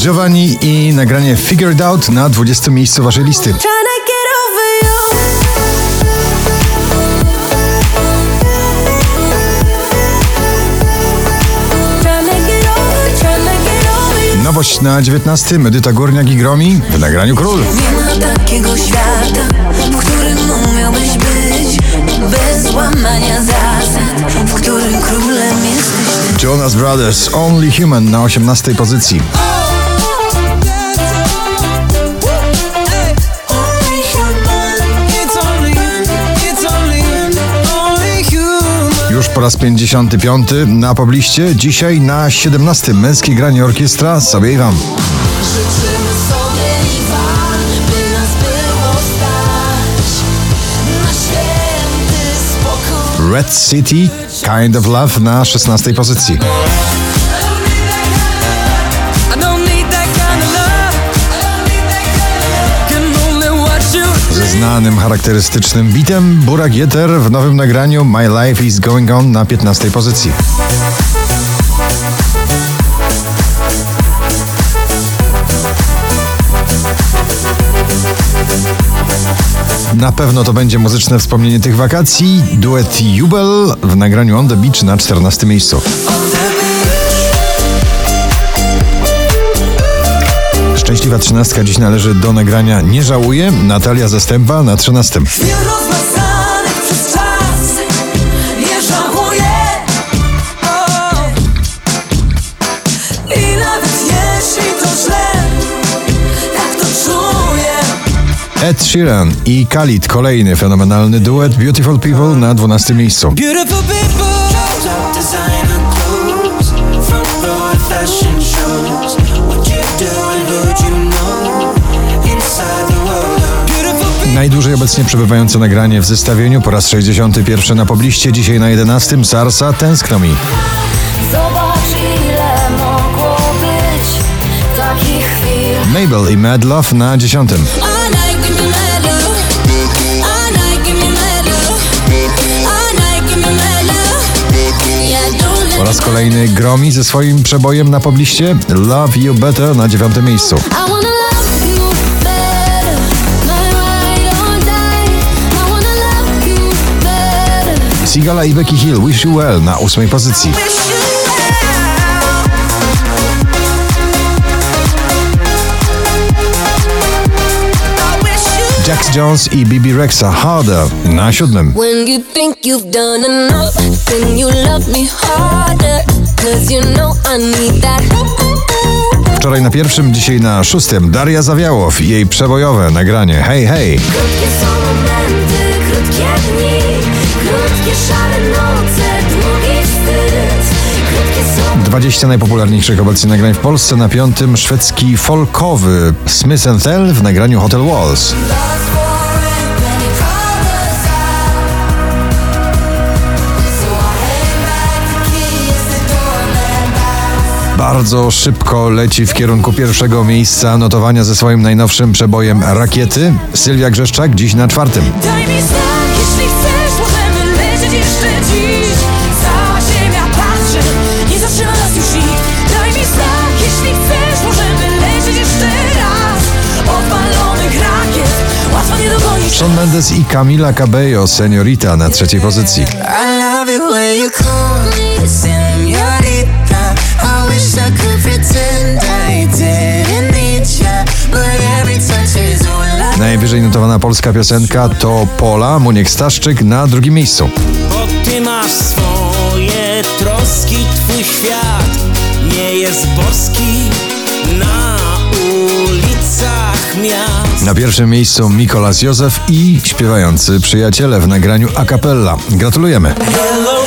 Giovanni i nagranie Figured Out na 20 miejscu waszej listy. Nowość na 19. Medyta Górniak i Gromi w nagraniu Król. Nie ma takiego świata, w którym umiałbyś być Bez łamania zasad, w którym królem jesteś Jonas Brothers Only Human na 18 pozycji. Już po raz 55 na pobliście, dzisiaj na 17 męskie granie orkiestra sobie i wam. Życzymy sobie i wam, by nas było stać Na święty spokój Red City Kind of Love na 16 pozycji. Znanym charakterystycznym bitem Burak Jeter w nowym nagraniu My Life is Going On na 15 pozycji. Na pewno to będzie muzyczne wspomnienie tych wakacji. Duet Jubel w nagraniu On the Beach na 14 miejscu. Szczęśliwa trzynastka dziś należy do nagrania Nie żałuję. Natalia Zastępa na 13. Chwil rozmazanych przez czas Nie żałuję o. I nawet jeśli to źle Tak Ed Sheeran i Khalid, kolejny fenomenalny duet Beautiful People na 12 miejscu. Najdłużej obecnie przebywające nagranie w zestawieniu po raz 61 na pobliście, dzisiaj na 11 Sarsa Tęskno mi. Mabel i Mad Love na 10. All night give me mad love All night give me mad love All night give me mad love Yeah, don't let Po raz kolejny Gromi ze swoim przebojem na pobliście Love You Better na 9 miejscu. Sigala i Becky Hill Wish You Well na 8 pozycji. Jax Jones i Bibi Rexa Harder na 7. When you think you've done enough, then you love me harder. Cause you know I need that. Wczoraj na pierwszym, dzisiaj na szóstym Daria Zawiałow i jej przebojowe nagranie Hej Hej. 20 najpopularniejszych obecnie nagrań w Polsce. Na piątym szwedzki folkowy Smith Tell w nagraniu Hotel Walls. Bardzo szybko leci w kierunku pierwszego miejsca notowania ze swoim najnowszym przebojem Rakiety. Sylwia Grzeszczak dziś na czwartym. Shawn Mendes i Camila Cabello Seniorita na trzeciej pozycji. I love it when you call me señorita. I wish I could pretend I didn't need ya, but every touch is all I Najwyżej notowana polska piosenka to Pola, Muniek Staszczyk na drugim miejscu. Bo ty masz swoje troski, twój świat nie jest boski Na pierwszym miejscu Mikolas Józef i śpiewający przyjaciele w nagraniu a cappella. Gratulujemy. Hello